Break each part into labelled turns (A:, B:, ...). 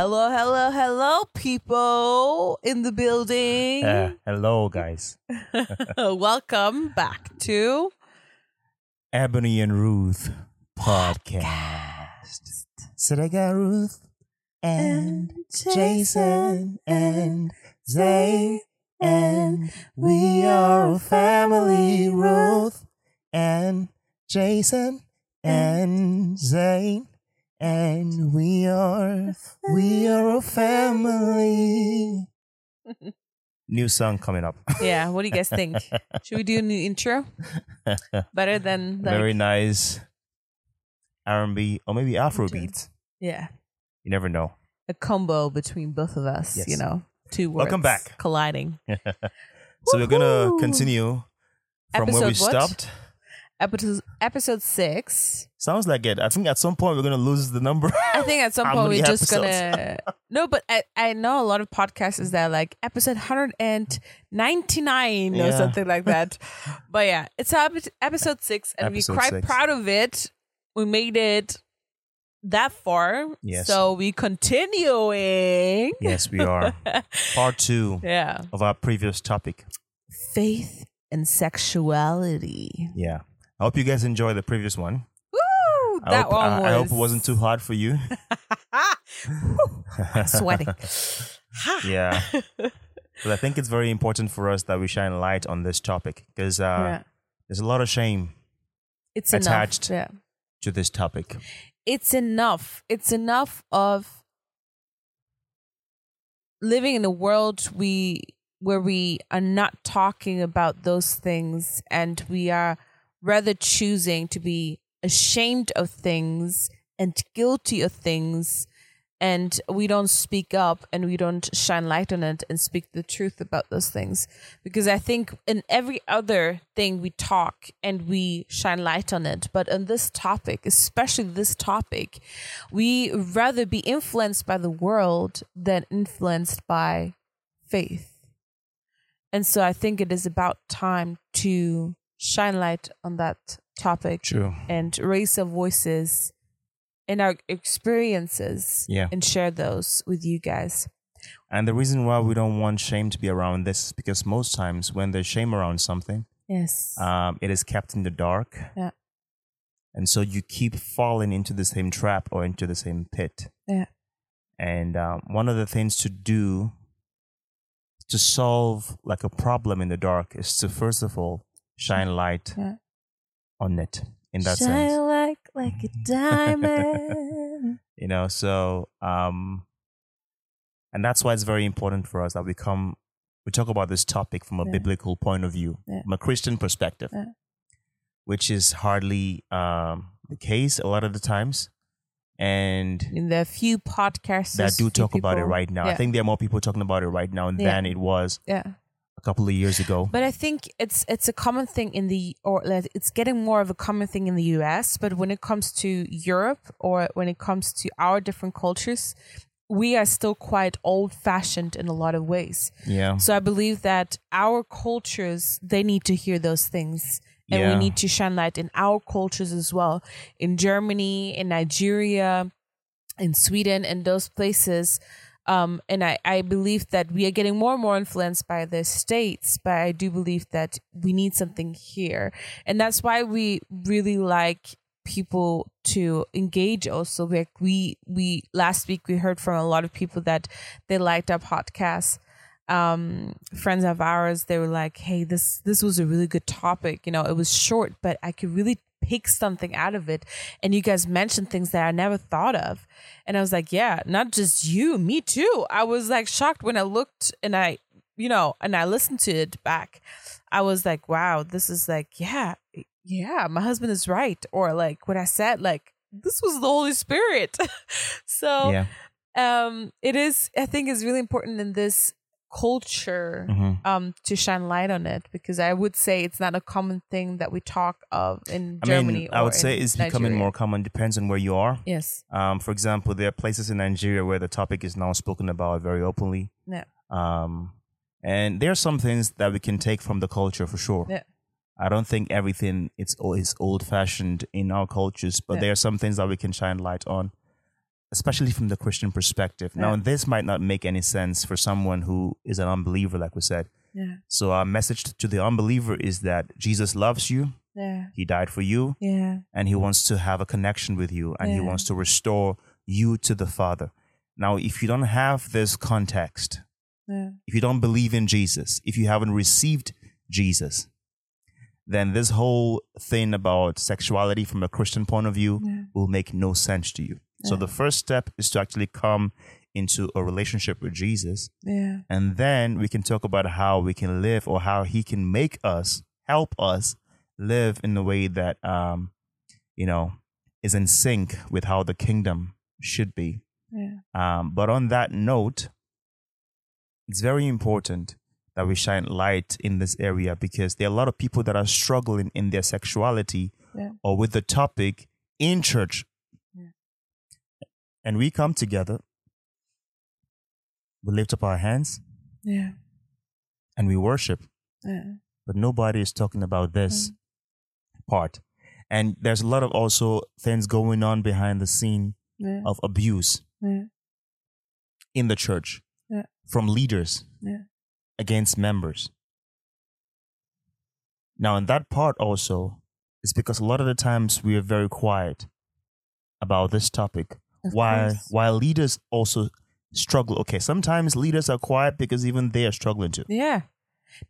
A: Hello, hello, hello, people in the building.
B: Uh, hello, guys.
A: Welcome back to
B: Ebony and Ruth podcast. So they got Ruth and Jason and Zay, and we are a family. Ruth and Jason and Zay, and we are we are a family. New song coming up.
A: Yeah, what do you guys think? Should we do a new intro? Better than like,
B: Very nice R&B or maybe Afro Afrobeat.
A: yeah,
B: You never know.
A: a combo between both of us,
B: Yes.
A: you know. Two words
B: Welcome back.
A: colliding.
B: So we're gonna continue from where we
A: what?
B: stopped.
A: Episode episode 6.
B: Sounds like it. I think at some point we're gonna lose the number.
A: I think at some point we're just gonna no, but I, I know a lot of podcasters that like episode hundred and ninety nine or something like that. but yeah, it's episode six, and
B: Episode
A: we're quite
B: six.
A: proud of it. We made it that far,
B: Yes.
A: So we continuing.
B: yes, we are. Part two
A: Yeah,
B: of our previous topic.
A: faith and sexuality.
B: Yeah. I hope you guys enjoyed the previous one.
A: Woo!
B: I
A: That
B: hope,
A: one
B: I,
A: was.
B: I hope it wasn't too hard for you.
A: sweating.
B: yeah. But I think it's very important for us that we shine light on this topic because uh,
A: yeah.
B: there's a lot of shame
A: It's
B: attached.
A: enough. Yeah.
B: to this topic.
A: it's enough. It's enough of living in a world we where we are not talking about those things and we are rather choosing to be ashamed of things and guilty of things. And we don't speak up and we don't shine light on it and speak the truth about those things. Because i think in every other thing we talk and we shine light on it but on this topic especially this topic we rather be influenced by the world than influenced by faith. And so i think it is about time to shine light on that topic
B: True.
A: and raise our voices in our experiences
B: Yeah.
A: and share those with you guys.
B: And the reason why we don't want shame to be around this is because most times when there's shame around something,
A: Yes.
B: um, it is kept in the dark.
A: Yeah.
B: And so you keep falling into the same trap or into the same pit.
A: yeah.
B: And um, one of the things to do to solve like a problem in the dark is to first of all shine light
A: Yeah.
B: on it in that
A: Shine
B: sense.
A: like like a diamond.
B: You know, so um and that's why it's very important for us that we come we talk about this topic from a
A: Yeah.
B: biblical point of view,
A: Yeah.
B: from a Christian perspective. Which is hardly um the case a lot of the times. And
A: there are few podcasts
B: that do talk about it right now. I think there are more people talking about it right now than it was
A: Yeah.
B: A couple of years ago.
A: But I think it's it's a common thing in the or it's getting more of a common thing in the US, but when it comes to Europe or when it comes to our different cultures, we are still quite old fashioned in a lot of ways.
B: yeah.
A: So I believe that our cultures they need to hear those things. And we need to shine light in our cultures as well. In Germany, in Nigeria, in Sweden, in those places. Um, and I, I believe that we are getting more and more influenced by the states, but I do believe that we need something here. And that's why we really like people to engage also. Like we we last week we heard from a lot of people that they liked our podcast. Um friends of ours they were like hey this this was a really good topic. You know it was short but i could really pick something out of it. And you guys mentioned things that i never thought of. And i was like yeah not just you me too. I was like shocked when i looked and i you know and i listened to it back. I was like wow this is like yeah yeah my husband is right. Or like what i said like this was the holy spirit. So
B: yeah.
A: um it is i think is really important in this culture
B: Mhm.
A: um to shine light on it because i would say it's not a common thing that we talk of in
B: I
A: germany
B: mean, I would say it's becoming more common. Depends on where you are.
A: yes
B: Um, for example, there are places in Nigeria where the topic is now spoken about very openly.
A: yeah
B: Um, and there are some things that we can take from the culture for sure.
A: Yeah.
B: I don't think everything it's is old fashioned in our cultures, but
A: Yeah.
B: there are some things that we can shine light on. Especially from the Christian perspective. Now, this might not make any sense for someone who is an unbeliever, like we said.
A: Yeah.
B: So, our message to the unbeliever is that Jesus loves you,
A: Yeah.
B: He died for you,
A: Yeah.
B: and He wants to have a connection with you, and He wants to restore you to the Father. Now, if you don't have this context,
A: Yeah.
B: if you don't believe in Jesus, if you haven't received Jesus, then this whole thing about sexuality from a Christian point of view
A: Yeah.
B: will make no sense to you. So the first step is to actually come into a relationship with Jesus.
A: Yeah.
B: And then we can talk about how we can live or how he can make us, help us live in a way that, um, you know, is in sync with how the kingdom should be.
A: Yeah.
B: Um, but on that note, it's very important that we shine light in this area because there are a lot of people that are struggling in their sexuality
A: Yeah.
B: or with the topic in church.
A: Yeah.
B: And we come together, we lift up our hands
A: Yeah.
B: and we worship,
A: Yeah.
B: but nobody is talking about this mm. part. And there's a lot of also things going on behind the scene of abuse in the church
A: Yeah.
B: from leaders
A: Yeah.
B: Against members. Now, in that part also, is because a lot of the times we are very quiet about this topic.
A: Of course.
B: while leaders also struggle. Okay, sometimes leaders are quiet because even they are struggling too.
A: Yeah.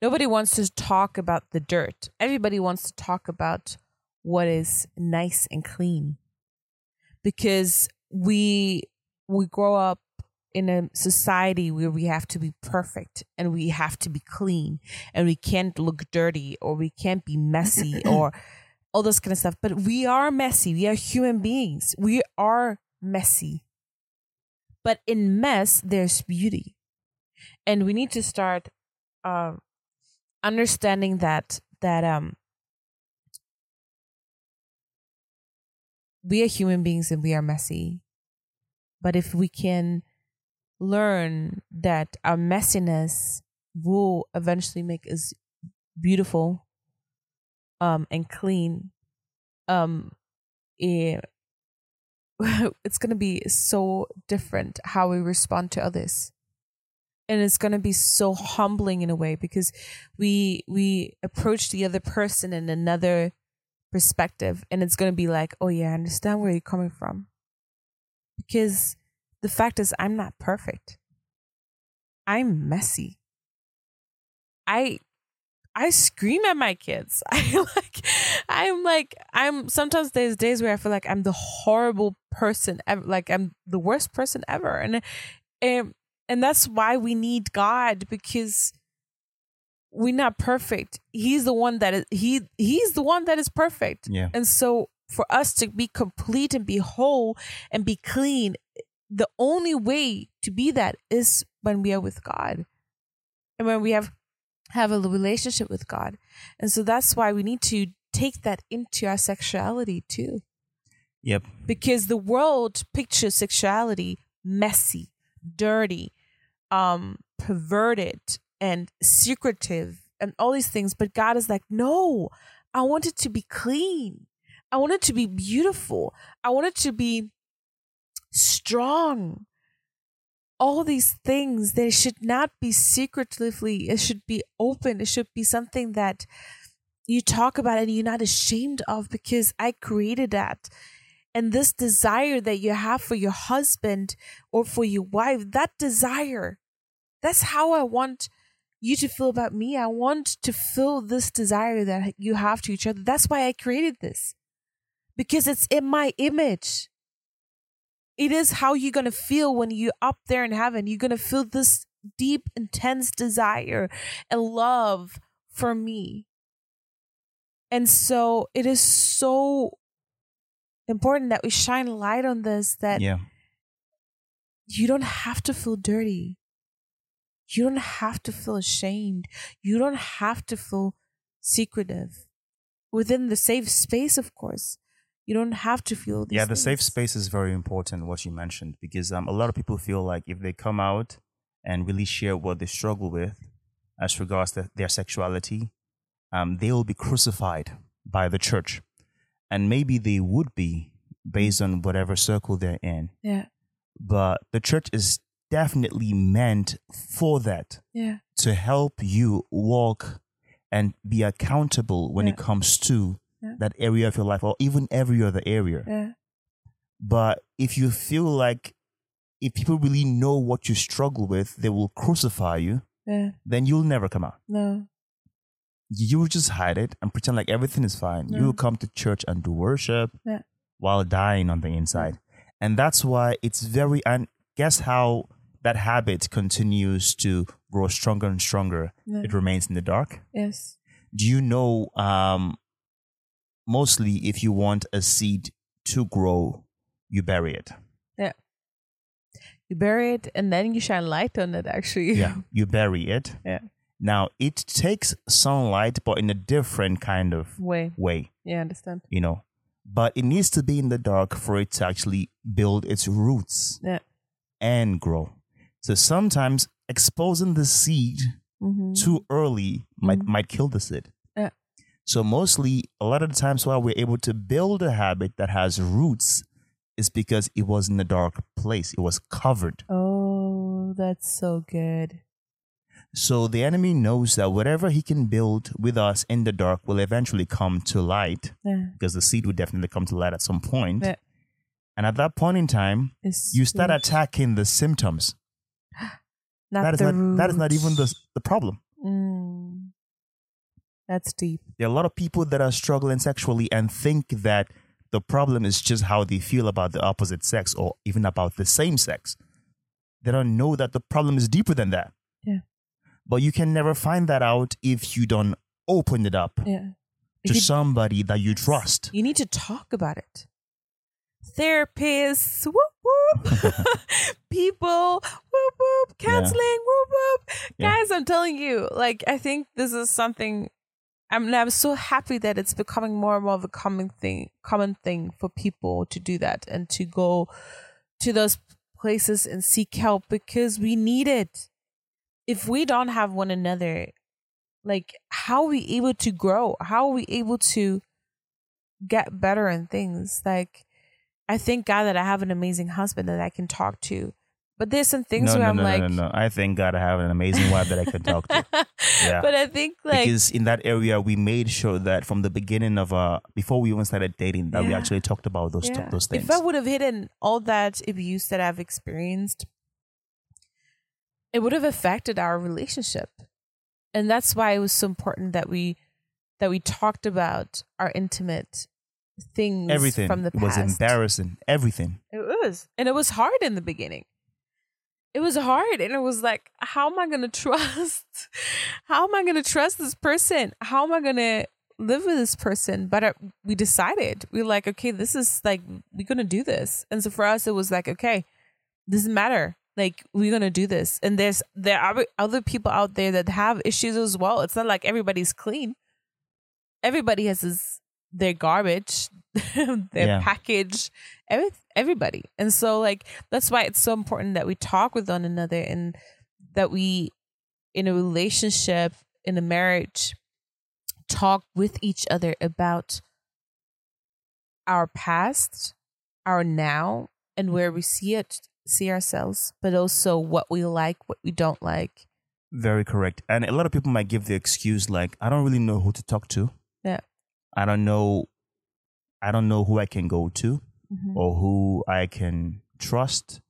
A: Nobody wants to talk about the dirt. Everybody wants to talk about what is nice and clean. Because we we grow up in a society where we have to be perfect and we have to be clean and we can't look dirty or we can't be messy or all this kind of stuff. But we are messy. We are human beings. We are messy. But in mess, there's beauty. And we need to start um, understanding that that um we are human beings and we are messy. But if we can learn that our messiness will eventually make us beautiful um and clean. Um it, it's going to be so different how we respond to others. And it's going to be so humbling in a way because we we approach the other person in another perspective and it's going to be like oh yeah i understand where you're coming from. Because the fact is i'm not perfect i'm messy i i scream at my kids i like i'm like i'm sometimes there's days where i feel like i'm the horrible person ever like i'm the worst person ever and and and that's why we need God because we're not perfect. He's the one that is he he's the one that is perfect.
B: Yeah.
A: And so for us to be complete and be whole and be clean, the only way to be that is when we are with God. And when we have have a relationship with God. And so that's why we need to take that into our sexuality too
B: Yep.
A: because the world pictures sexuality messy, dirty, um, perverted, and secretive, and all these things. But God is like, no, I want it to be clean. I want it to be beautiful. I want it to be strong. All these things, they should not be secretively, it should be open. It should be something that you talk about and you're not ashamed of because I created that and this desire that you have for your husband or for your wife, that desire, that's how I want you to feel about me. I want to feel this desire that you have to each other. That's why I created this because it's in my image. It is how you're going to feel when you're up there in heaven. You're going to feel this deep, intense desire and love for me. And so it is so important that we shine light on this that
B: Yeah.
A: you don't have to feel dirty. You don't have to feel ashamed. You don't have to feel secretive. Within the safe space, of course. You don't have to feel
B: Yeah, the safe space is very important, what you mentioned, because um, a lot of people feel like if they come out and really share what they struggle with as regards to their sexuality, um, they will be crucified by the church. And maybe they would be based on whatever circle they're in.
A: Yeah.
B: but the church is definitely meant for that
A: Yeah.
B: to help you walk and be accountable when it comes to
A: Yeah.
B: that area of your life or even every other area.
A: Yeah.
B: But if you feel like if people really know what you struggle with, they will crucify you,
A: Yeah.
B: then you'll never come out.
A: No.
B: You will just hide it and pretend like everything is fine. You will come to church and do worship
A: Yeah.
B: while dying on the inside. And that's why it's very, and guess how that habit continues to grow stronger and stronger?
A: Yeah.
B: It remains in the dark.
A: Yes.
B: Do you know, um, mostly if you want a seed to grow, you bury it. Yeah.
A: You bury it and then you shine light on it. Actually.
B: Yeah. You bury it.
A: Yeah.
B: Now, it takes sunlight, but in a different kind of
A: Way.
B: way.
A: Yeah. I understand.
B: you know but it needs to be in the dark for it to actually build its roots
A: Yeah.
B: and grow so sometimes exposing the seed
A: Mm-hmm.
B: too early might
A: Mhm.
B: might kill the seed. So mostly a lot of the times why we're able to build a habit that has roots is because it was in a dark place it was covered
A: Oh, that's so good.
B: so the enemy knows that whatever he can build with us in the dark will eventually come to light
A: Yeah.
B: because the seed will definitely come to light at some point.
A: Yeah.
B: And at that point in time,
A: It's
B: you start
A: sweet.
B: attacking the symptoms.
A: Not
B: that is
A: the
B: not that is not even the the problem.
A: Mm. That's deep.
B: There are a lot of people that are struggling sexually and think that the problem is just how they feel about the opposite sex or even about the same sex. They don't know that the problem is deeper than that.
A: Yeah.
B: But you can never find that out if you don't open it up
A: Yeah.
B: to
A: you-
B: somebody that you trust.
A: You need to talk about it. Therapists, whoop whoop. People, whoop whoop. Counseling, whoop whoop.
B: Yeah.
A: Guys, I'm telling you, like, I think this is something. I'm, I'm so happy that it's becoming more and more of a common thing, common thing for people to do that and to go to those places and seek help because we need it. If we don't have one another, like, how are we able to grow? How are we able to get better in things. Like I thank God that I have an amazing husband that I can talk to. But there's some things
B: no,
A: where
B: no,
A: I'm
B: no,
A: like
B: no, no, no. I thank God I have an amazing wife that I can talk to. Yeah.
A: But I think like
B: because in that area we made sure that from the beginning of uh before we even started dating that we actually talked about those
A: yeah,
B: those things.
A: if I would have hidden all that abuse that I've experienced, it would have affected our relationship. And that's why it was so important that we that we talked about our intimate things
B: Everything
A: from the
B: it was embarrassing. Everything.
A: It was. And it was hard in the beginning. It was hard. And it was like, how am I going to trust? How am I going to trust this person? How am I going to live with this person? But uh, we decided, we are like, okay, this is like, we're going to do this. And so for us, it was like, okay, doesn't matter. Like, we're going to do this. And there's, there are other people out there that have issues as well. It's not like everybody's clean. Everybody has this, their garbage, their
B: Yeah.
A: package, every, everybody. And so like that's why it's so important that we talk with one another and that we in a relationship, in a marriage, talk with each other about our past, our now, and mm-hmm. where we see it, see ourselves, but also what we like, what we don't like.
B: Very correct. And a lot of people might give the excuse like, I don't really know who to talk to.
A: Yeah.
B: I don't know I don't know who I can go to
A: Mhm.
B: or who I can trust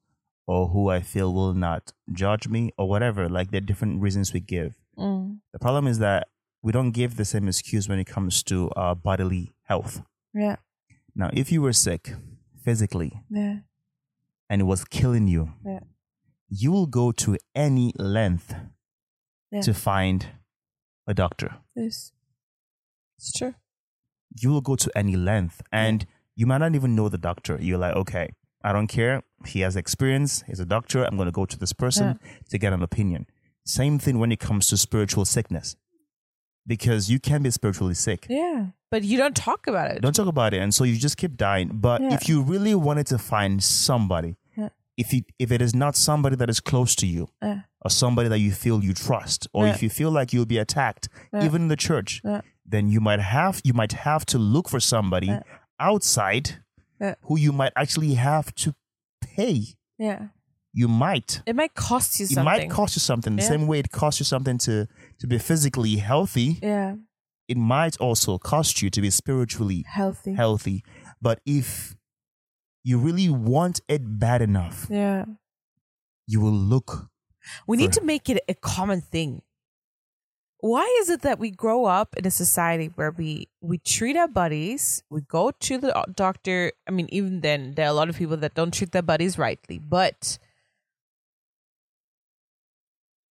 B: or who I feel will not judge me or whatever. Like there are different reasons we give.
A: Mm.
B: The problem is that we don't give the same excuse when it comes to our bodily health.
A: Yeah.
B: Now, if you were sick physically
A: Yeah.
B: and it was killing you,
A: Yeah.
B: you will go to any length
A: Yeah.
B: to find a doctor.
A: It's, it's true.
B: You will go to any length and you might not even know the doctor. You're like, okay, I don't care. He has experience. He's a doctor. I'm going to go to this person to get an opinion. Same thing when it comes to spiritual sickness. Because you can be spiritually sick.
A: Yeah. But you don't talk about it.
B: Don't talk about it, and so you just keep dying. But
A: Yeah.
B: if you really wanted to find somebody,
A: Yeah.
B: If you if it is not somebody that is close to you,
A: Yeah.
B: or somebody that you feel you trust, or
A: Yeah.
B: if you feel like you'll be attacked,
A: Yeah.
B: even in the church, then you might have you might have to look for somebody outside who you might actually have to pay
A: Yeah.
B: You might.
A: It might cost you
B: It
A: something.
B: might cost you something. The
A: Yeah.
B: same way it costs you something to to be physically healthy.
A: yeah.
B: It might also cost you to be spiritually
A: Healthy.
B: healthy. But if you really want it bad enough,
A: Yeah.
B: you will look.
A: We need to make it a common thing. Why is it that we grow up in a society where we we treat our buddies, we go to the uh, doctor? I mean, even then, there are a lot of people that don't treat their buddies rightly. But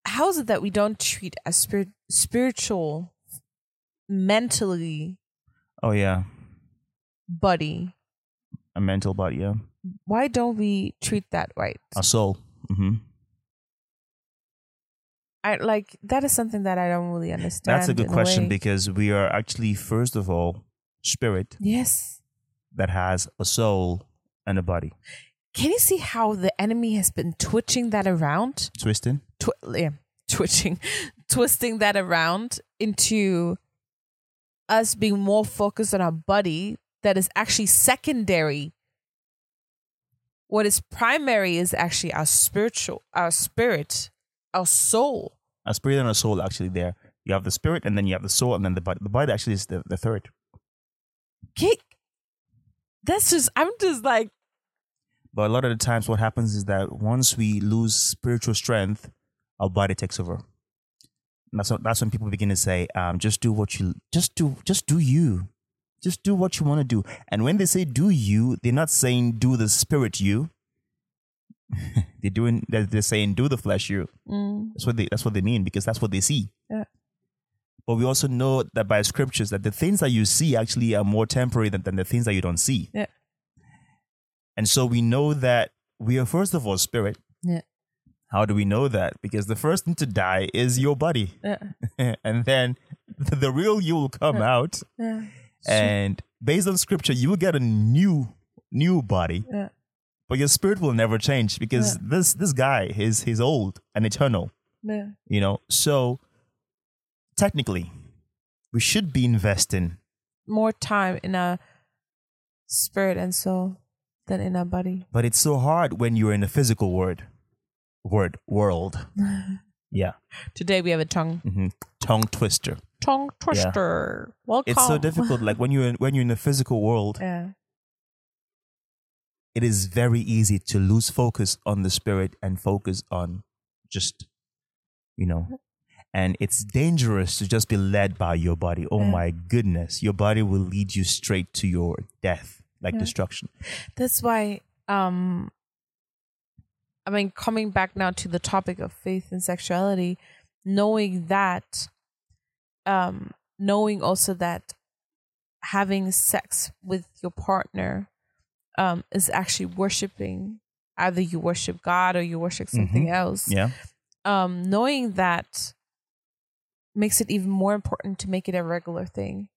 A: how is it that we don't treat a spirit, spiritual, mentally
B: Oh yeah,
A: buddy?
B: A mental body. Yeah,
A: Why don't we treat that right?
B: a soul. hmm
A: I like that is something that I don't really understand.
B: That's a good question
A: way.
B: because we are actually first of all spirit
A: yes.
B: that has a soul and a body.
A: Can you see how the enemy has been twitching that around?
B: Twisting.
A: Twi- yeah, twitching, twisting that around into us being more focused on our body that is actually secondary. What is primary is actually our spiritual, our spirit, our soul.
B: A spirit and a soul actually there. You have the spirit and then you have the soul and then the body. The body actually is the, the third.
A: Kick. That's just, I'm just like,
B: But a lot of the times what happens is that once we lose spiritual strength, our body takes over. And that's, what- that's when people begin to say, um, just do what you, just do, just do you. Just do what you want to do. And when they say do you, they're not saying do the spirit you. they're doing, they're, they're saying do the flesh you.
A: mm,
B: That's what they that's what they mean because that's what they see.
A: Yeah.
B: But we also know that by scriptures that the things that you see actually are more temporary than, than the things that you don't see.
A: Yeah.
B: And so we know that we are first of all spirit.
A: Yeah.
B: How do we know that? Because the first thing to die is your body.
A: yeah,
B: and then the, the real you will come out.
A: yeah.
B: And based on scripture, you will get a new new body.
A: Yeah.
B: But your spirit will never change because
A: Yeah.
B: this this guy is he's old and eternal
A: yeah.
B: you know so technically we should be investing
A: More time in our spirit and soul than in our body.
B: but it's so hard when you're in a physical word word world yeah
A: Today we have a tongue
B: hmm tongue twister
A: tongue twister. Welcome.
B: it's so difficult like when you're in, when you're in the physical world
A: Yeah.
B: it is very easy to lose focus on the spirit and focus on just you know and it's dangerous to just be led by your body oh
A: Yeah.
B: my goodness your body will lead you straight to your death like
A: Yeah.
B: destruction
A: That's why um I mean coming back now to the topic of faith and sexuality, knowing that um knowing also that having sex with your partner um is actually worshiping either you worship God or you worship something else.
B: yeah
A: um, knowing that makes it even more important to make it a regular thing.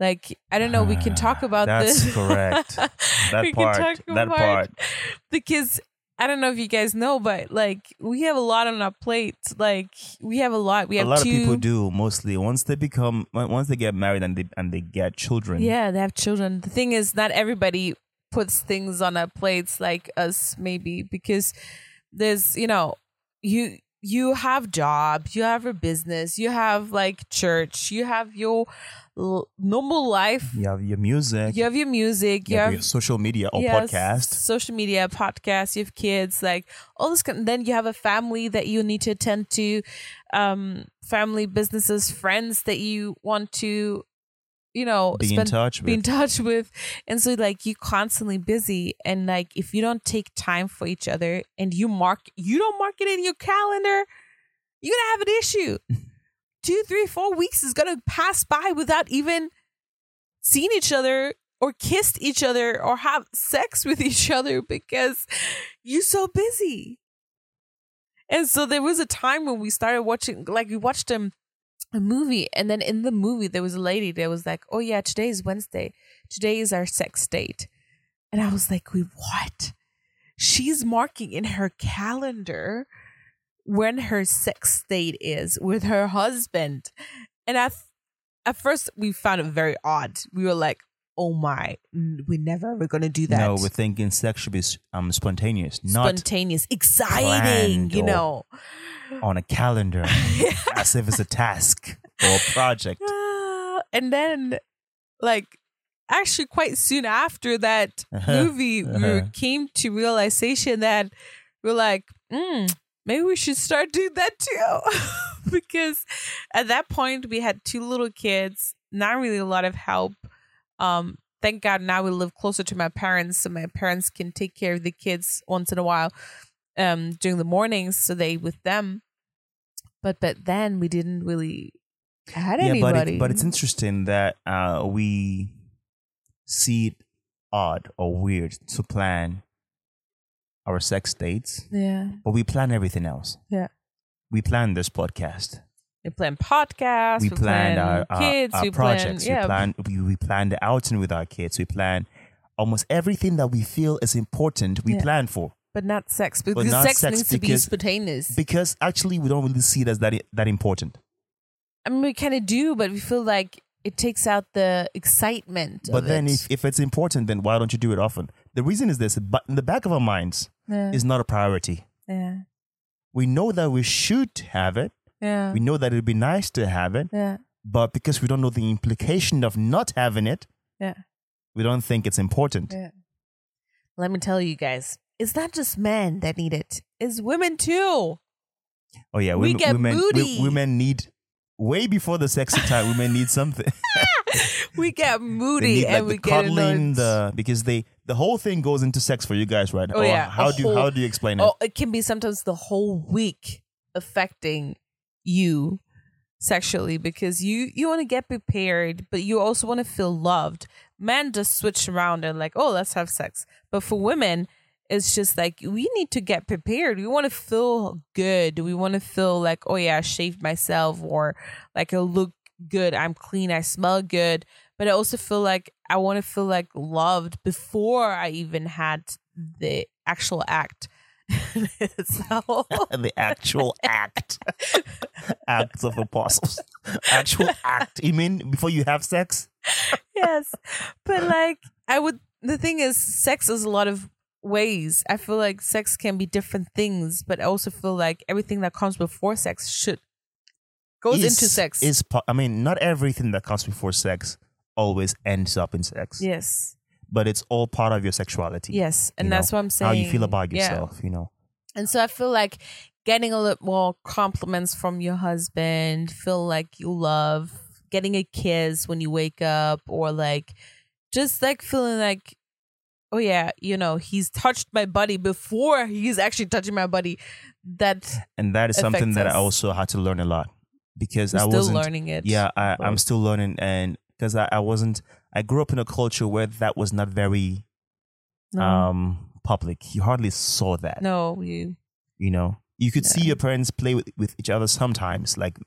A: Like I don't know, we can talk about
B: That's
A: this.
B: correct. That
A: We can
B: part, that part.
A: because I don't know if you guys know, but like we have a lot on our plate. Like we have a lot. We have a
B: lot
A: two.
B: of people do mostly once they become once they get married and they and they get children
A: Yeah, they have children. The thing is, not everybody puts things on our plates like us, maybe because there's, you know, you you have jobs, you have a business, you have like church, you have your l- normal life,
B: you have your music
A: you have your music,
B: you
A: you
B: have
A: have
B: your social media or
A: yes,
B: podcast
A: social media, podcast, you have kids, like all this. kind- Then you have a family that you need to attend to, um, family, businesses, friends that you want to, you know,
B: be in
A: spend
B: touch
A: be in
B: with
A: touch with and so like you're constantly busy and like if you don't take time for each other and you mark you don't mark it in your calendar you're gonna have an issue. Two three four weeks is gonna pass by without even seeing each other or kissed each other or have sex with each other because you're so busy. And so there was a time when we started watching like we watched them a movie and then in the movie there was a lady that was like oh yeah today is wednesday. Today is our sex date. And i was like wait what? She's marking in her calendar when her sex date is with her husband. And at, at first we found it very odd. We were like oh my, we're never ever gonna do that.
B: No, we're thinking sex should be um, spontaneous, not
A: spontaneous, exciting, you know.
B: on a calendar, as if it's a task or a project.
A: Ah, and then, like, actually, quite soon after that
B: Uh-huh,
A: movie, we
B: uh-huh.
A: came to realization that we're like, mm, maybe we should start doing that too, because at that point we had two little kids, not really a lot of help. Um, thank God now we live closer to my parents, so my parents can take care of the kids once in a while, um, during the mornings, so they with them. But but then we didn't really had
B: yeah, but
A: anybody.
B: it, but it's interesting that uh, we see it odd or weird to plan our sex dates,
A: yeah.
B: but we plan everything else.
A: Yeah.
B: We plan this podcast.
A: We plan podcasts.
B: we
A: We,
B: our, our,
A: kids.
B: our
A: we
B: projects.
A: Plan, yeah.
B: We plan we, we plan the outing with our kids. We plan almost everything that we feel is important. We
A: Yeah.
B: plan for
A: but not sex because
B: not
A: sex,
B: sex
A: needs to be spontaneous.
B: because actually we don't really see it as that that important.
A: I mean, we kind of do, but we feel like it takes out the excitement.
B: But
A: of
B: then
A: it.
B: if, if it's important, then why don't you do it often? The reason is this: but in the back of our minds
A: yeah,
B: is not a priority.
A: yeah,
B: We know that we should have it.
A: Yeah,
B: We know that it'd be nice to have it,
A: yeah,
B: but because we don't know the implication of not having it,
A: yeah,
B: we don't think it's important.
A: yeah. Let me tell you guys, it's not just men that need it; it's women too.
B: Oh yeah,
A: We
B: women,
A: get
B: women,
A: moody.
B: women need way before the sexy time. women need something.
A: we get moody
B: need like
A: and we get
B: cuddling, the because they the whole thing goes into sex for you guys, right?
A: Oh,
B: Or
A: yeah,
B: How
A: a
B: do you,
A: whole-
B: how do you explain it?
A: Oh, it can be sometimes the whole week affecting you sexually because you you want to get prepared, but you also want to feel loved. Men just switch around and like, oh, let's have sex. But for women, it's just like we need to get prepared. We want to feel good. We want to feel like, oh yeah, I shaved myself, or like I look good. I'm clean. I smell good. But I also feel like I want to feel like loved before I even had the actual act. so
B: the actual act, acts of apostles, actual act. You mean before you have sex?
A: yes, but like I would. The thing is, sex is a lot of ways. I feel like sex can be different things, but I also feel like everything that comes before sex should goes
B: Is-
A: into sex.
B: Is I mean, not everything that comes before sex always ends up in sex.
A: yes,
B: but it's all part of your sexuality.
A: yes, and that's
B: know,
A: what I'm saying.
B: How you feel about
A: Yeah.
B: yourself, you know.
A: And so I feel like getting a little more compliments from your husband, feel like you love, getting a kiss when you wake up, or like just like feeling like, oh yeah, you know, he's touched my body before he's actually touching my body. That
B: And that is something
A: affects
B: that I also had to learn a lot because I
A: still
B: wasn't.
A: learning it.
B: Yeah, I, I'm still learning, and because I, I wasn't, I grew up in a culture where that was not very
A: no,
B: um public. You hardly saw that.
A: no, you.
B: You know, you could see your parents play with, with each other sometimes, like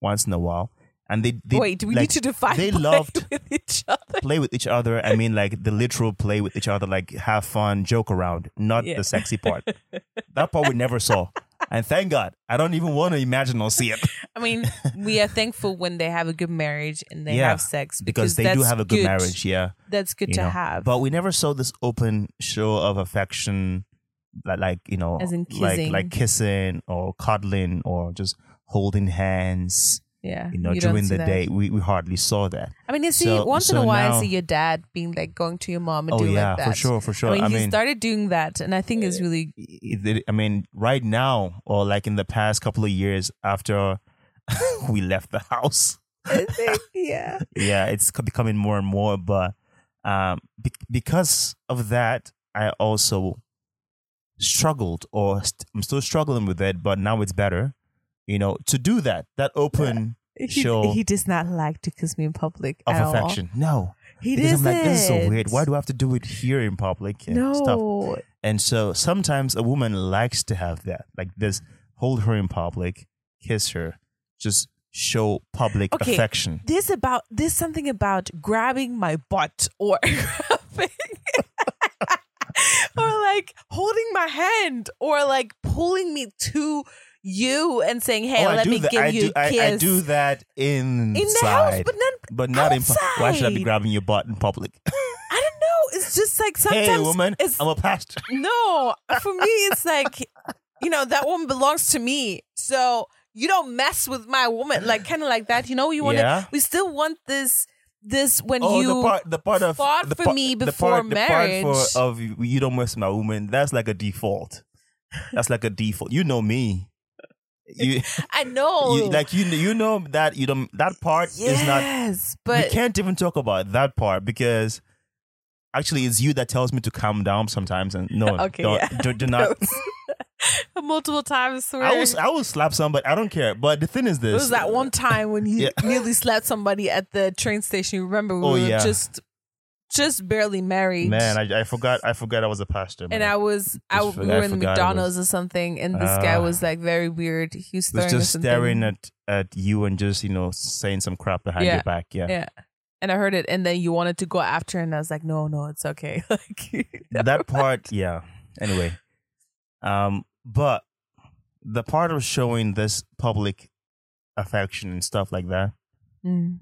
B: once in a while, and they, they
A: Wait, do we
B: like,
A: need to define
B: they loved-
A: with each other?
B: play with each other. I mean, like the literal play with each other, like have fun, joke around, not
A: Yeah.
B: the sexy part. that part we never saw. And thank God, I don't even want to imagine or see it
A: I mean, we are thankful when they have a good marriage and they
B: Yeah,
A: have sex
B: because
A: because,
B: they do have a good, marriage. Yeah,
A: That's good
B: you
A: to
B: know.
A: have.
B: But we never saw this open show of affection, like, like you know,
A: As in
B: like like kissing or cuddling or just holding hands.
A: Yeah,
B: You know,
A: you
B: during the
A: that.
B: day, we, we hardly saw that.
A: I mean, you see,
B: So-
A: once in a while,
B: now-
A: I see your dad being like going to your mom and
B: Oh
A: doing
B: yeah,
A: like that.
B: for sure, for sure.
A: I mean,
B: I
A: he
B: mean,
A: started doing that, and I think it's really
B: it- it- I mean, right now, or like in the past couple of years after we left the house,
A: think, yeah.
B: yeah, it's becoming more and more. But um, be- because of that, I also struggled, or st- I'm still struggling with it. But now it's better, you know, to do that. That open
A: He,
B: Sure.
A: he does not like to kiss me in public
B: of
A: at all.
B: affection. No,
A: He
B: because
A: doesn't.
B: I'm like, this is so weird. Why do I have to do it here in public and
A: no?
B: stuff? And so sometimes a woman likes to have that, like this, hold her in public, kiss her, just show public
A: Okay.
B: affection.
A: This about this something about grabbing my butt or grabbing or like holding my hand or like pulling me to you and saying, "Hey,
B: Oh,
A: let me
B: that.
A: give
B: I
A: you
B: do,
A: a
B: I,
A: kiss."
B: I do that inside,
A: in the house, but then
B: but not in. pu- Why should I be grabbing your butt in public?
A: I don't know. It's just like sometimes
B: hey, woman, I'm a pastor.
A: no. For me, it's like you know that woman belongs to me, so you don't mess with my woman. Like kind of like that. You know, you want.
B: Yeah.
A: We still want this. This when
B: Oh,
A: you
B: the part, the part of
A: fought
B: the
A: for
B: part-
A: me
B: the
A: before
B: part, The
A: marriage.
B: part for, of you you don't mess with my woman. That's like a default. That's like a default. You know me. You,
A: I know,
B: you like you you know that you don't that part
A: yes,
B: is not.
A: Yes, but
B: we can't even talk about that part because actually it's you that tells me to calm down sometimes and no
A: Okay,
B: don't,
A: yeah.
B: do, do not
A: multiple times. Where
B: I will I will slap somebody I don't care but the thing is
A: it
B: this
A: was that one time when you
B: Yeah.
A: nearly slapped somebody at the train station. You remember we
B: Oh,
A: were
B: yeah.
A: just just barely married.
B: man I, I forgot I forgot I was a pastor
A: and. I was I
B: Just
A: we were in the
B: forgot it
A: McDonald's or something, and this guy
B: Ah.
A: was like very weird. He was,
B: was just staring at at you and just you know saying some crap behind
A: Yeah.
B: your back yeah.
A: Yeah. And I heard it, and then you wanted to go after, and I was like, "No, no, it's okay." like
B: that part yeah anyway um but the part of showing this public affection and stuff like that
A: Mm.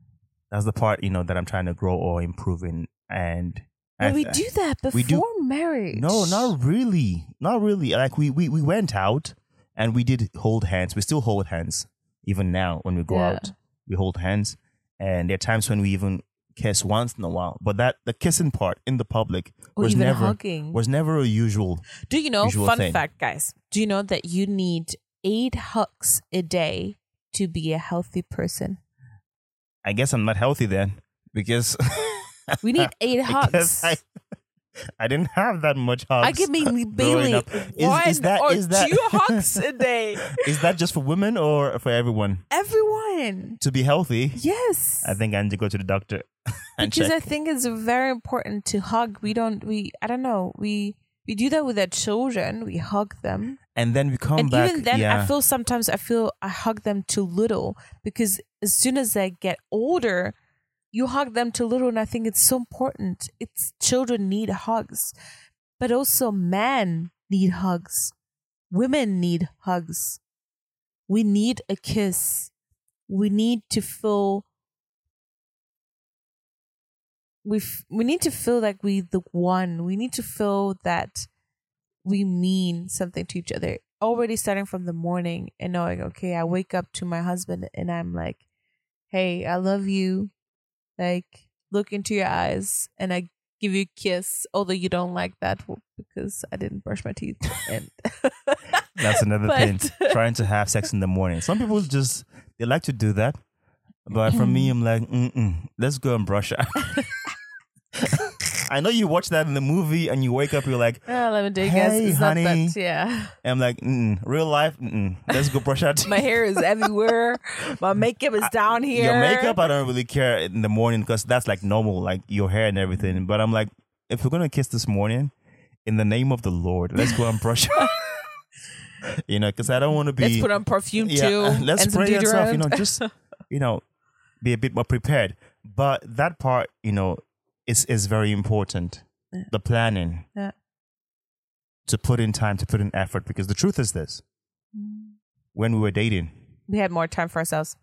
B: that's the part you know that I'm trying to grow or improve in and I-
A: we do that before
B: we do-
A: marriage.
B: No, not really. Not really. Like we, we we went out and we did hold hands. We still hold hands even now when we go
A: Yeah.
B: out. We hold hands, and there are times when we even kiss once in a while. But that the kissing part in the public
A: or
B: was never
A: hugging.
B: was never a usual.
A: Do you know? Fun
B: thing.
A: fact, guys. Do you know that you need eight hugs a day to be a healthy person?
B: I guess I'm not healthy then because
A: We need eight hugs.
B: I, I didn't have that much hugs.
A: I give me Bailey
B: up. Is-
A: one
B: is that-
A: or
B: is that-
A: two hugs a day.
B: Is that just for women or for everyone
A: Everyone.
B: to be healthy?
A: Yes.
B: I think I need to go to the doctor and
A: because
B: check.
A: I think it's very important to hug. We don't. We. I don't know. We. We do that with our children. We hug them,
B: and then we come
A: and
B: back.
A: even then,
B: yeah.
A: I feel sometimes I feel I hug them too little because as soon as they get older, you hug them too little, and I think it's so important. It's children need hugs, but also men need hugs. Women need hugs. We need a kiss. We need to feel we we need to feel like we the one. We need to feel that we mean something to each other. Already starting from the morning and knowing, okay, I wake up to my husband and I'm like, hey, I love you. Like, look into your eyes and I give you a kiss, although you don't like that because I didn't brush my teeth. And
B: That's another
A: But-
B: thing. Trying to have sex in the morning. Some people just they like to do that, but for me, mm-hmm. I'm like, Mm-mm, let's go and brush up. I know you watch that in the movie and you wake up, you're like,
A: Oh, let me take guess.
B: Hey,
A: It's not
B: honey.
A: that, yeah.
B: I'm like, mm real life, mm let's go brush teeth.
A: My hair is everywhere. My makeup is down here.
B: Your makeup, I don't really care in the morning because that's like normal, like your hair and everything. But I'm like, if we're gonna kiss this morning, in the name of the Lord, let's go and brush. you know, because I don't want to be.
A: Let's put on perfume
B: yeah,
A: too.
B: let's
A: and
B: spray and stuff. You know, just you know, be a bit more prepared. But that part, you know, is is very important.
A: Yeah.
B: The planning.
A: Yeah.
B: To put in time, to put in effort, because the truth is this: when we were dating,
A: we had more time for ourselves.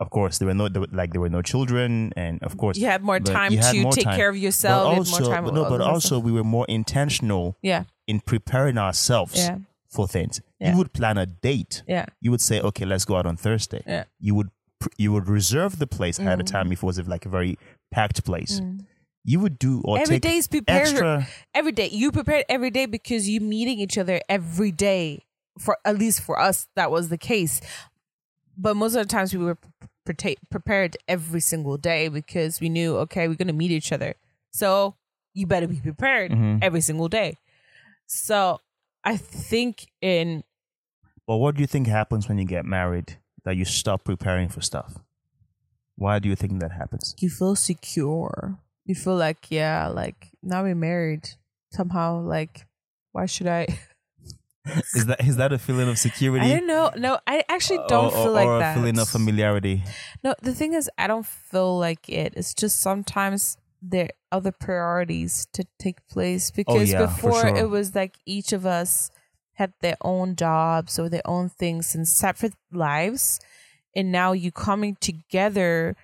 B: of course, there were no there were, like there were no children, and of course,
A: You had more time
B: had
A: to
B: more
A: take
B: time.
A: care of yourself.
B: But also,
A: had more time
B: but no, but also we were more intentional
A: yeah,
B: in preparing ourselves
A: yeah,
B: for things.
A: Yeah.
B: You would plan a date.
A: yeah,
B: You would say, "Okay, let's go out on Thursday."
A: yeah.
B: You would you would reserve the place ahead of
A: Mm.
B: time if it was like a very packed place. You would do or
A: Every
B: take
A: day is prepared.
B: extra.
A: Every day you prepared every day because you meeting each other every day. For at least for us, that was the case. But most of the times we were pre- prepared every single day because we knew okay we're gonna meet each other. So you better be prepared
B: Mhm.
A: every single day. So I think in
B: But what do you think happens when you get married that you stop preparing for stuff? Why do you think that happens?
A: you feel secure. You feel like, yeah, like now we're married. Somehow, like, why should I?
B: Is that is that a feeling of security?
A: I don't know. No, I actually don't
B: or,
A: feel
B: or,
A: like
B: or
A: that.
B: a feeling of familiarity.
A: No, the thing is, I don't feel like it. It's just sometimes there are other priorities to take place oh, because
B: Oh, yeah,
A: before
B: sure.
A: it was like each of us had their own jobs or their own things and separate lives and now you coming together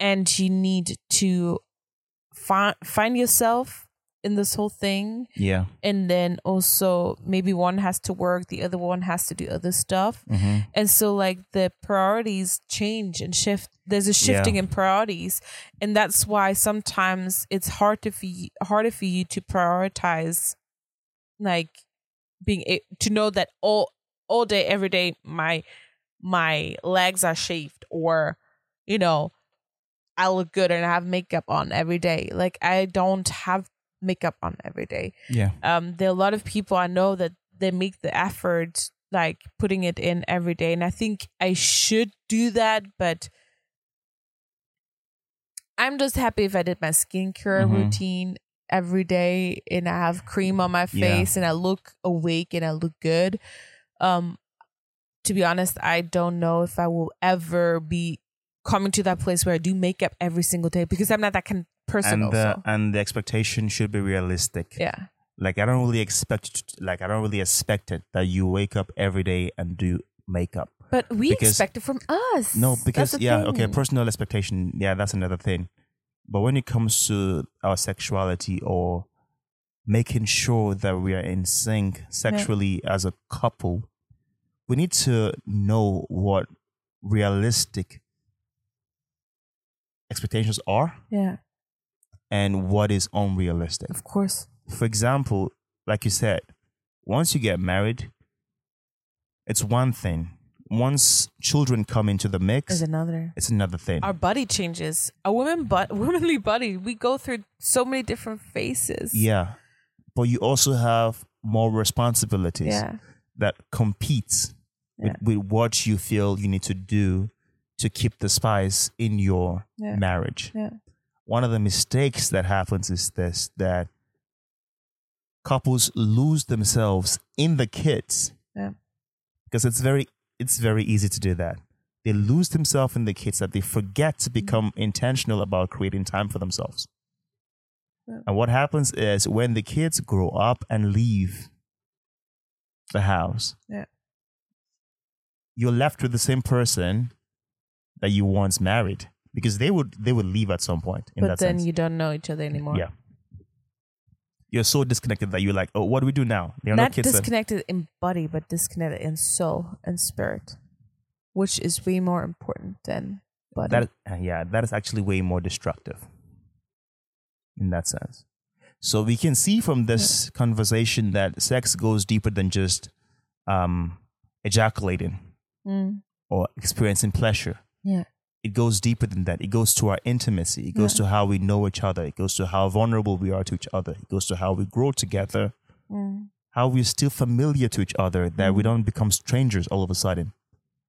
A: and you need to find find yourself in this whole thing.
B: Yeah.
A: and then also maybe one has to work the other one has to do other stuff.
B: Hmm
A: and so like the priorities change and shift. There's a shifting
B: Yeah.
A: in priorities. And that's why sometimes it's hard to for you, harder for you to prioritize like being a, to know that all all day every day my my legs are shaved or you know I look good and I have makeup on every day like I don't have makeup on every day
B: Yeah.
A: um there are a lot of people i know that they make the effort like putting it in every day and i think i should do that but i'm just happy if i did my skincare
B: Mhm.
A: routine every day and i have cream on my
B: Yeah.
A: face and i look awake and i look good um to be honest i don't know if i will ever be coming to that place where i do makeup every single day because i'm not that kind of person
B: And the
A: also
B: and the expectation should be realistic.
A: yeah
B: Like I don't really expect like I don't really expect it that you wake up every day and do makeup.
A: But we
B: Because-
A: expect it from us.
B: No, because yeah, okay, personal expectation, yeah, that's another thing. But when it comes to our sexuality or making sure that we are in sync sexually as a couple, we need to know what realistic expectations are
A: yeah,
B: and what is unrealistic.
A: of course.
B: For example, like you said, once you get married, it's one thing. Once children come into the mix,
A: Is another.
B: it's another thing.
A: Our body changes. A woman, but womanly body. We go through so many different phases.
B: Yeah. But you also have more responsibilities
A: Yeah.
B: that competes with,
A: Yeah.
B: with what you feel you need to do to keep the spice in your
A: Yeah.
B: marriage.
A: Yeah.
B: One of the mistakes that happens is this that couples lose themselves in the kids.
A: Yeah.
B: Because it's very it's very easy to do that. They lose themselves in the kids that they forget to mm-hmm. become intentional about creating time for themselves. And what happens is when the kids grow up and leave the house,
A: Yeah.
B: You're left with the same person that you once married because they would they would leave at some point in
A: But
B: that
A: then
B: sense.
A: you don't know each other anymore.
B: yeah. You're so disconnected that you're like, oh, what do we do now? No
A: Not
B: then.
A: disconnected in body, but disconnected in soul and spirit, which is way more important than body.
B: That uh, yeah, that is actually way more destructive in that sense. So we can see from this conversation that sex goes deeper than just um, ejaculating
A: Mm.
B: or experiencing pleasure.
A: Yeah.
B: It goes deeper than that. It goes to our intimacy. It goes
A: Yeah.
B: to how we know each other. It goes to how vulnerable we are to each other. It goes to how we grow together.
A: Mm.
B: How we're still familiar to each other. That we don't become strangers all of a sudden.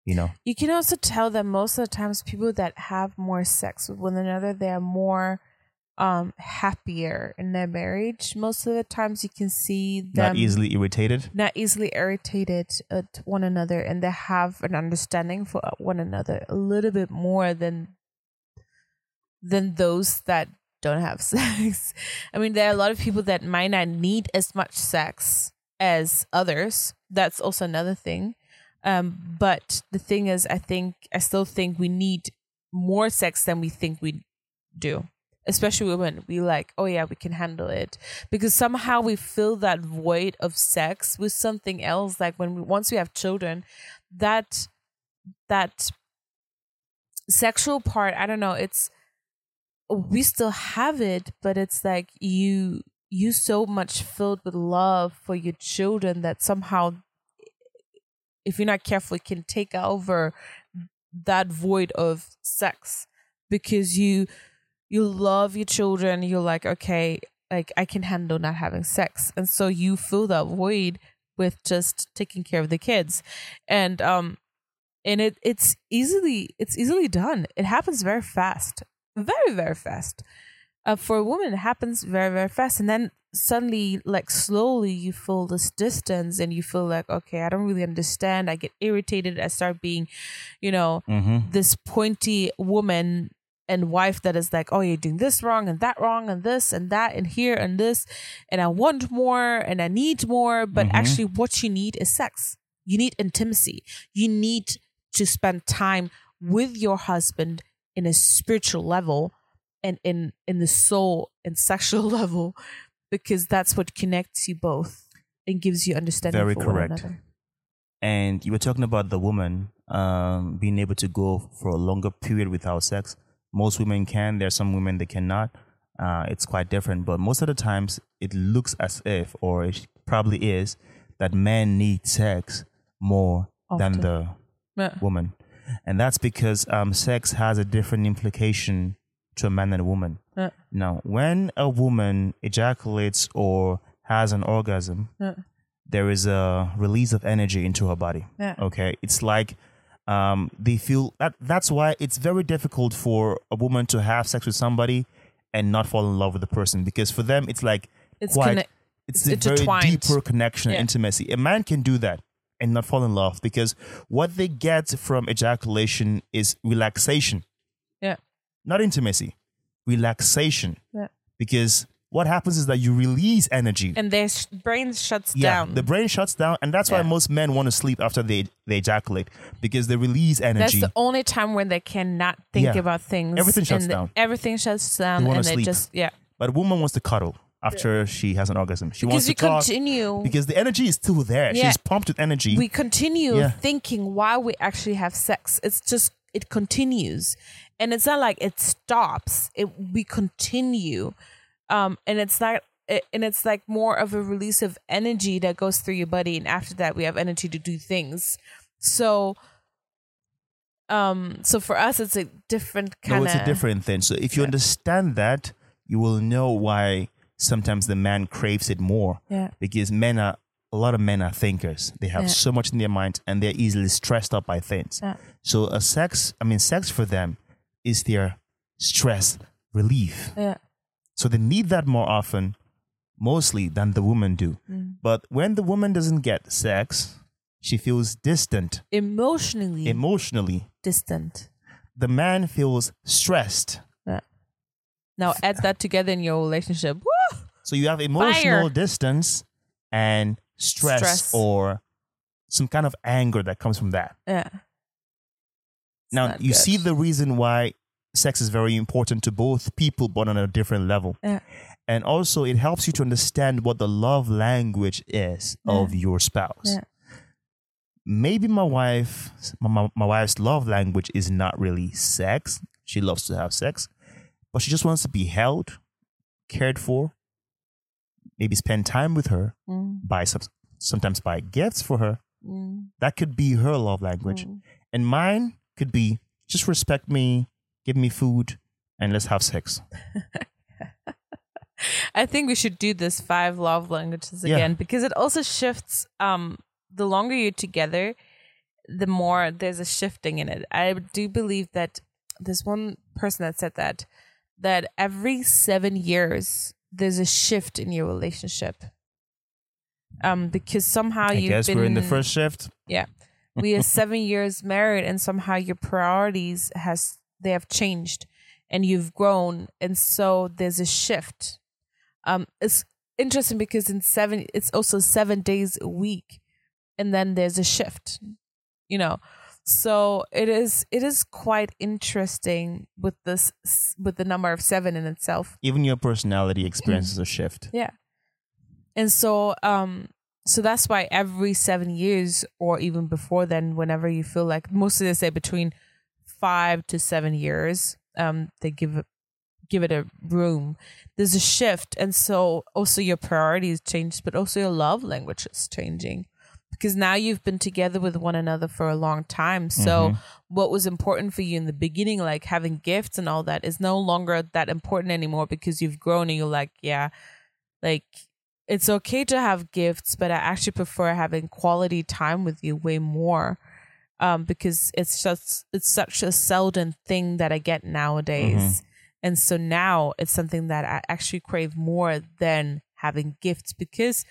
B: You know.
A: You can also tell that most of the times people that have more sex with one another, they are more um happier in their marriage. Most of the times you can see them
B: Not easily irritated.
A: not easily irritated at one another and they have an understanding for one another a little bit more than than those that don't have sex. I mean, there are a lot of people that might not need as much sex as others. That's also another thing. Um, but the thing is, I think I still think we need more sex than we think we do. Especially women, we like, oh yeah, we can handle it because somehow we fill that void of sex with something else. Like when we once we have children, that that sexual part, I don't know, it's we still have it, but it's like you you so much filled with love for your children that somehow if you're not careful it can take over that void of sex because you you love your children you're like okay like i can handle not having sex. And so you fill that void with just taking care of the kids. And um and it it's easily it's easily done. It happens very fast. Very very fast. Uh, for a woman it happens very very fast. And then suddenly like slowly you feel this distance and you feel like okay i don't really understand. I get irritated. I start being you know
B: Mm-hmm.
A: this pointy woman and wife that is like, oh, you're doing this wrong and that wrong and this and that and here and this, and I want more and I need more. But
B: Mhm.
A: actually, what you need is sex. You need intimacy. You need to spend time with your husband in a spiritual level and in in the soul and sexual level because that's what connects you both and gives you understanding
B: Very
A: for
B: correct. And you were talking about the woman um, being able to go for a longer period without sex. Most women can. There are some women that cannot. Uh, it's quite different. But most of the times, it looks as if, or it probably is, that men need sex more
A: Often.
B: than the
A: Yeah.
B: woman. And that's because um, sex has a different implication to a man and a woman.
A: Yeah.
B: Now, when a woman ejaculates or has an orgasm,
A: Yeah.
B: there is a release of energy into her body. Okay. It's like um, they feel that that's why it's very difficult for a woman to have sex with somebody and not fall in love with the person because for them it's like
A: It's
B: quite
A: conne-
B: it's,
A: it's
B: a very deeper connection
A: Yeah.
B: and intimacy. A man can do that and not fall in love because what they get from ejaculation is relaxation,
A: Yeah.
B: not intimacy, relaxation.
A: Yeah.
B: Because what happens is that you release energy.
A: And their sh- brain shuts
B: yeah,
A: down.
B: the brain shuts down, and that's why
A: Yeah.
B: most men want to sleep after they they ejaculate because they release energy.
A: That's
B: energy.
A: the only time when they cannot think
B: Yeah.
A: about things.
B: Everything shuts
A: and the-
B: down.
A: Everything shuts down,
B: wanna
A: and they
B: sleep.
A: just yeah.
B: but a woman wants to cuddle after she has an orgasm. She wants
A: Because
B: to
A: we
B: talk
A: continue.
B: because the energy is still there.
A: Yeah.
B: She's pumped with energy.
A: we continue
B: Yeah.
A: thinking why we actually have sex. It's just it continues, and it's not like it stops. It we continue, um, and it's not. It, and it's like more of a release of energy that goes through your body, and after that, we have energy to do things. So, um, so for us, it's a different kind
B: no,
A: of.
B: it's a different thing. So if you
A: Yeah.
B: understand that, you will know why sometimes the man craves it more.
A: Yeah.
B: Because men are a lot of men are thinkers. They have
A: Yeah.
B: so much in their minds and they're easily stressed out by things.
A: Yeah.
B: So a sex, I mean, sex for them is their stress relief.
A: Yeah.
B: So they need that more often, mostly than the women do.
A: Mm.
B: But when the woman doesn't get sex, she feels distant
A: Emotionally
B: emotionally.
A: distant.
B: The man feels stressed.
A: Yeah. Now add that together in your relationship. Woo!
B: So you have emotional
A: Fire.
B: distance and stress,
A: Stress.
B: or some kind of anger that comes from that.
A: Yeah. It's
B: now you
A: good.
B: see the reason why sex is very important to both people, but on a different level.
A: Yeah.
B: And also, it helps you to understand what the love language is of your spouse.
A: Yeah.
B: Maybe my wife, my, my wife's love language is not really sex. She loves to have sex, but she just wants to be held, cared for, maybe spend time with her,
A: Mm,
B: buy some, sometimes buy gifts for her.
A: mm,
B: That could be her love language.
A: mm.
B: And mine could be just respect me, give me food, and let's have sex.
A: I think we should do this five love languages
B: Yeah.
A: again because it also shifts. Um, the longer you're together, the more there's a shifting in it. I do believe that there's one person that said that that every seven years there's a shift in your relationship. Um, because somehow
B: I
A: you've
B: guess
A: been
B: we're in the first shift.
A: yeah we are seven years married and somehow your priorities has they have changed and you've grown and so there's a shift um it's interesting because in seven it's also seven days a week and then there's a shift you know so it is it is quite interesting with this with the number of seven in itself
B: Even your personality experiences a shift.
A: yeah. And so um so that's why every 7 years or even before then whenever you feel like mostly they say between 5 to 7 years um they give it give it a room. There's a shift and so also your priorities change but also your love language is changing. Because now you've been together with one another for a long time so
B: Mhm.
A: what was important for you in the beginning like having gifts and all that is no longer that important anymore because you've grown and you're like yeah like it's okay to have gifts but i actually prefer having quality time with you way more um because it's just it's such a seldom thing that i get nowadays and so now it's something that i actually crave more than having gifts because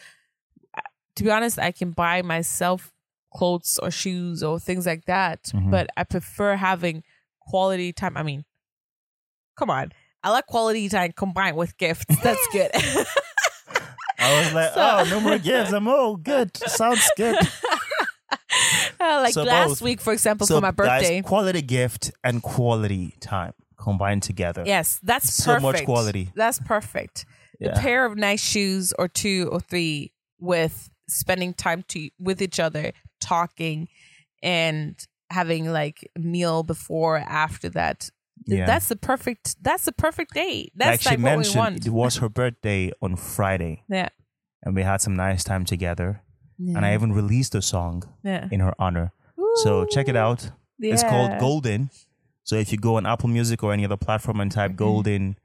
A: uh, to be honest i can buy myself clothes or shoes or things like that
B: Mhm.
A: but i prefer having quality time i mean come on. I like quality time combined with gifts. That's good.
B: I was like,
A: So-
B: oh, no more gifts. I'm oh, good. Sounds good.
A: Uh, like
B: So
A: last
B: both.
A: week, for example,
B: so
A: for my birthday.
B: guys, quality gift and quality time combined together.
A: yes, that's
B: So
A: perfect.
B: much quality.
A: That's perfect.
B: Yeah.
A: A pair of nice shoes, or two or three, with spending time to with each other, talking, and having like meal before or after that.
B: Yeah.
A: That's the perfect. That's the perfect day.
B: like
A: That's
B: she
A: like what we
B: mentioned,
A: want.
B: it was her birthday on Friday,
A: Yeah.
B: and we had some nice time together. And I even released a song
A: yeah.
B: in her honor. So check it out. It's called Golden. So if you go on Apple Music or any other platform and type mm-hmm. Golden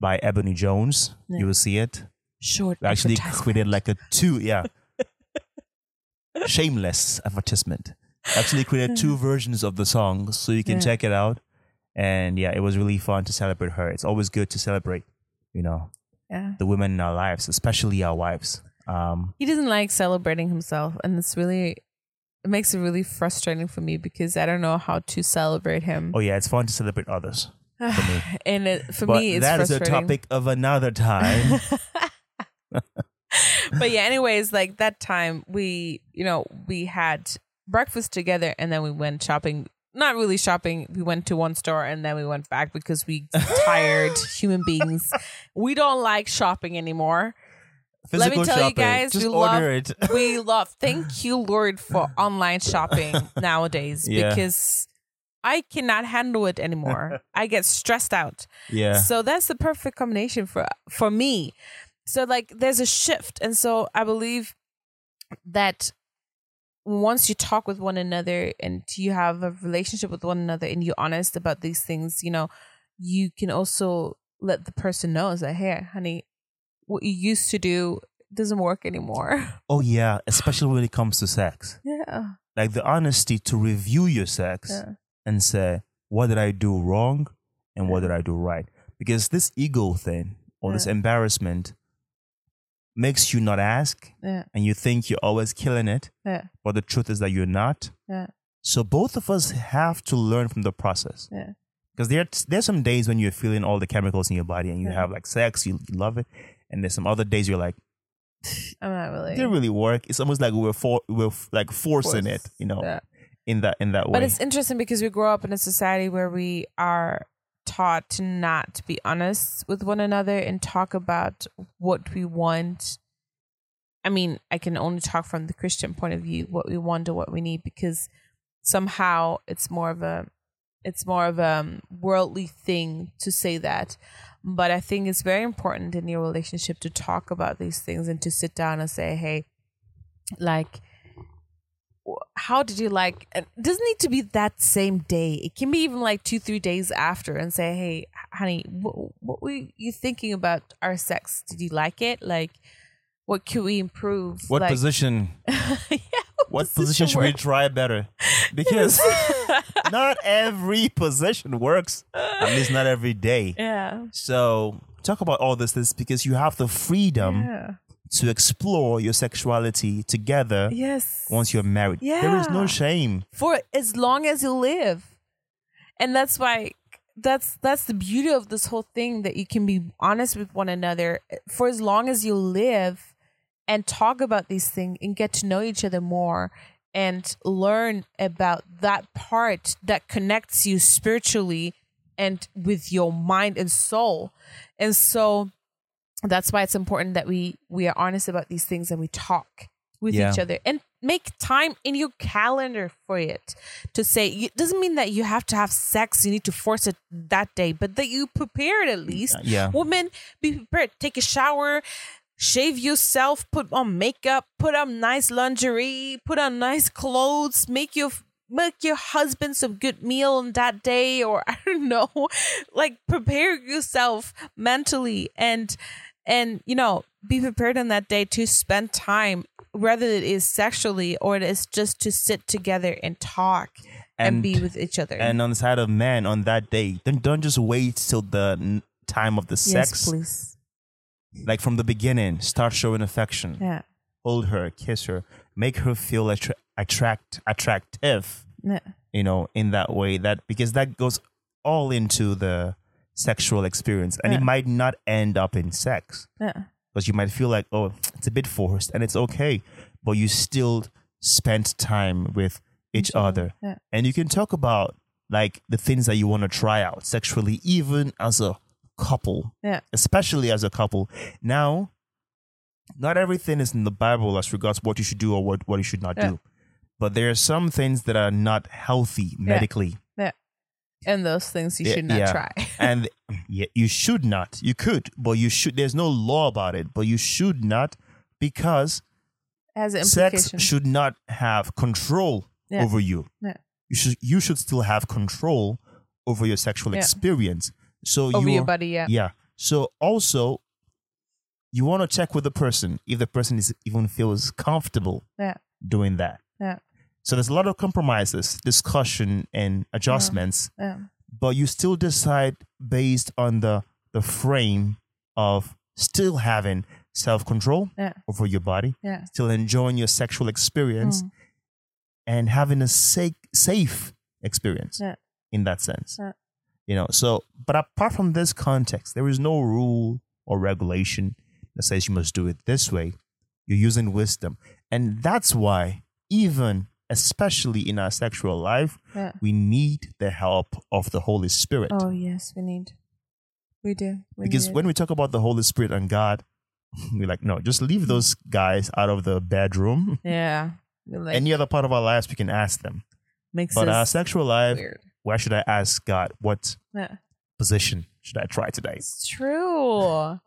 B: by Ebony Jones,
A: Yeah.
B: you will see it.
A: Short.
B: We actually created like a two, yeah. Shameless advertisement. Actually created two versions of the song so you can
A: Yeah.
B: check it out. And yeah, it was really fun to celebrate her. It's always good to celebrate, you know,
A: Yeah.
B: the women in our lives, especially our wives. Um,
A: He doesn't like celebrating himself, and it's really. It makes it really frustrating for me because I don't know how to celebrate him.
B: oh yeah, it's fun to celebrate others. for me.
A: and it, for
B: but
A: me, it's
B: that is a topic of another time.
A: but yeah, anyways, like that time we, you know, we had breakfast together and then we went shopping. Not really shopping. We went to one store and then we went back because we tired human beings. We don't like shopping anymore. Let me tell you guys,
B: just
A: we love-
B: it.
A: We love thank you, Lord, for online shopping nowadays
B: Yeah.
A: because I cannot handle it anymore. I get stressed out.
B: Yeah.
A: So that's the perfect combination for for me. So like there's a shift and so I believe that once you talk with one another and you have a relationship with one another and you're honest about these things, you know, you can also let the person know is that hey, honey, what you used to do doesn't work anymore.
B: Oh yeah, especially when it comes to sex.
A: Yeah.
B: Like the honesty to review your sex
A: Yeah.
B: and say, what did I do wrong and what did I do right? Because this ego thing or this embarrassment makes you not ask
A: Yeah.
B: and you think you're always killing it,
A: Yeah.
B: but the truth is that you're not.
A: Yeah.
B: So both of us have to learn from the process.
A: Yeah.
B: Because there, there's some days when you're feeling all the chemicals in your body and you
A: Yeah.
B: have like sex, you love it. And there's some other days you're like,
A: I'm not really
B: it didn't really work. It's almost like we're for, we're like forcing
A: Forced.
B: it, you know,
A: Yeah.
B: in that in that way.
A: But it's interesting because we grow up in a society where we are taught to not be honest with one another and talk about what we want. I mean, I can only talk from the Christian point of view, what we want or what we need, because somehow it's more of a it's more of a um, worldly thing to say that. But I think it's very important in your relationship to talk about these things and to sit down and say, hey, like how did you like it doesn't need to be that same day it can be even like two three days after and say hey honey what, what were you thinking about our sex did you like it like what could we improve
B: what
A: like,
B: position?
A: yeah,
B: What position should we try better? Because not every position works. At least not every day.
A: yeah
B: So talk about all this, this because you have the freedom
A: yeah
B: to explore your sexuality together
A: yes
B: once you're married. Yeah. There is no shame.
A: for as long as you live and that's why that's that's the beauty of this whole thing that you can be honest with one another for as long as you live and talk about these things and get to know each other more and learn about that part that connects you spiritually and with your mind and soul and so that's why it's important that we we are honest about these things and we talk with
B: Yeah.
A: each other and make time in your calendar for it to say it doesn't mean that you have to have sex you need to force it that day but that you prepare it at least
B: Yeah.
A: woman be prepared take a shower shave yourself put on makeup put on nice lingerie put on nice clothes make your make your husband some good meal on that day or i don't know like prepare yourself mentally and and you know be prepared on that day to spend time whether it is sexually or it is just to sit together and talk and,
B: And-
A: be with each other
B: And on the side of men on that day, don't, don't just wait till the n- time of the
A: yes
B: sex.
A: please
B: Like from the beginning, start showing affection.
A: yeah
B: Hold her, kiss her, make her feel attra- attract attractive.
A: yeah
B: you know, in that way that because that goes all into the sexual experience, and it might not end up in sex
A: Yeah.
B: because you might feel like, oh, it's a bit forced, and it's okay, but you still spent time with each other,
A: Yeah.
B: and you can talk about like the things that you want to try out sexually, even as a couple,
A: Yeah.
B: especially as a couple. Now, not everything is in the Bible as regards what you should do or what, what you should not
A: Yeah.
B: do. But there are some things that are not healthy medically.
A: Yeah. And those things you
B: Yeah,
A: should not
B: yeah.
A: try.
B: and yeah, you should not. You could, but you should. There's no law about it, but you should not because sex should not have control
A: Yeah.
B: over you.
A: Yeah.
B: You should. You should still have control over your sexual
A: Yeah.
B: experience. So
A: over
B: you
A: your body, yeah.
B: yeah. So also, you want to check with the person if the person is even feels comfortable
A: Yeah.
B: doing that.
A: Yeah.
B: So there's a lot of compromises, discussion, and adjustments,
A: Yeah.
B: but you still decide based on the the frame of still having self control
A: Yeah.
B: over your body,
A: Yeah.
B: still enjoying your sexual experience,
A: Mm.
B: and having a safe safe experience
A: Yeah.
B: in that sense.
A: Yeah.
B: You know, so but apart from this context, there is no rule or regulation that says you must do it this way. You're using wisdom. And that's why even especially in our sexual life,
A: Yeah.
B: we need the help of the Holy Spirit.
A: Oh yes, we need. We do. We
B: because when we talk about the Holy Spirit and God, we're like, no, just leave those guys out of the bedroom.
A: yeah, like
B: Any other part of our lives, we can ask them.
A: makes
B: But our sexual life,
A: weird.
B: Why should I ask God what
A: Yeah.
B: position should I try today?
A: It's true.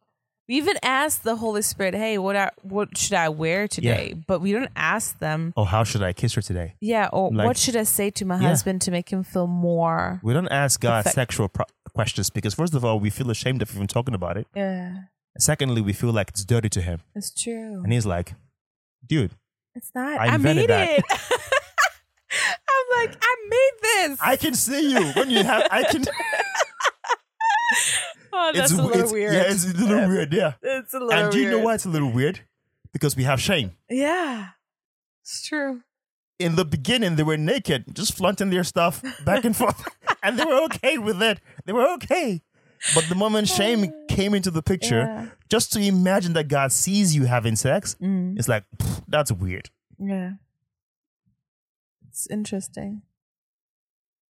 A: We even ask the Holy Spirit, "Hey, what are, what should I wear today?" But we don't ask them,
B: Oh, how should I kiss her today?
A: yeah, or
B: Like-
A: what should I say to my
B: Yeah.
A: husband to make him feel more?
B: We don't ask God
A: Perfect.
B: sexual pro- questions because, first of all, we feel ashamed of even talking about it.
A: Yeah,
B: Secondly, we feel like it's dirty to Him.
A: it's true.
B: And He's like, dude,
A: It's not.
B: I
A: I, made
B: that.
A: it. I'm like, I made this.
B: I can see you when you have, I can.
A: oh, that's a little
B: it's-
A: weird.
B: Yeah, it's a little weird. Yeah.
A: It's a little
B: And do you know why it's a little weird? Because we have shame.
A: Yeah, it's true.
B: in the beginning they were naked, just flaunting their stuff back and forth, and they were okay with it. They were okay. But the moment shame came into the picture,
A: Yeah.
B: just to imagine that God sees you having sex,
A: Mm,
B: it's like that's weird.
A: yeah, it's interesting.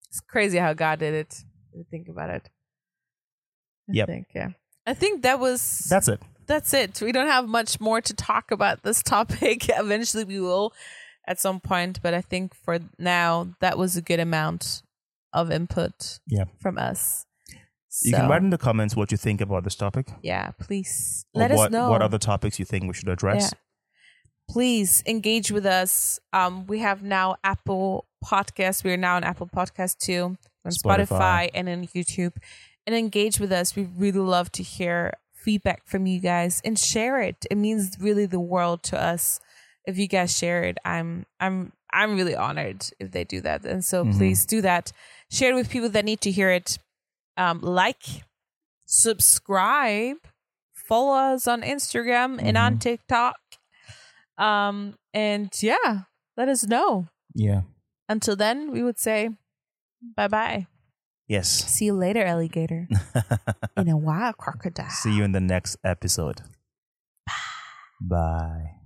A: It's crazy how God did it. If you think about it. I
B: Yep.
A: think, yeah. I think that was
B: That's it.
A: that's it. We don't have much more to talk about this topic. Eventually, we will at some point, but I think for now, that was a good amount of input
B: Yeah.
A: from us.
B: You can write in the comments what you think about this topic.
A: yeah, please let
B: what,
A: us know
B: what other topics you think we should address.
A: Yeah. Please engage with us. Um, we have now Apple Podcast. We are now on Apple Podcast too, on Spotify,
B: Spotify.
A: and on YouTube. And engage with us. We really love to hear feedback from you guys and share it. It means really the world to us if you guys share it. I'm I'm I'm really honored if they do that. And so
B: Mhm.
A: please do that. Share it with people that need to hear it. Um, like, subscribe, follow us on Instagram and on
B: Mhm.
A: TikTok. Um, and yeah, let us know.
B: Yeah.
A: Until then, we would say bye bye.
B: Yes.
A: See you later, alligator. In a wild crocodile.
B: See you in the next episode. Bye. Bye.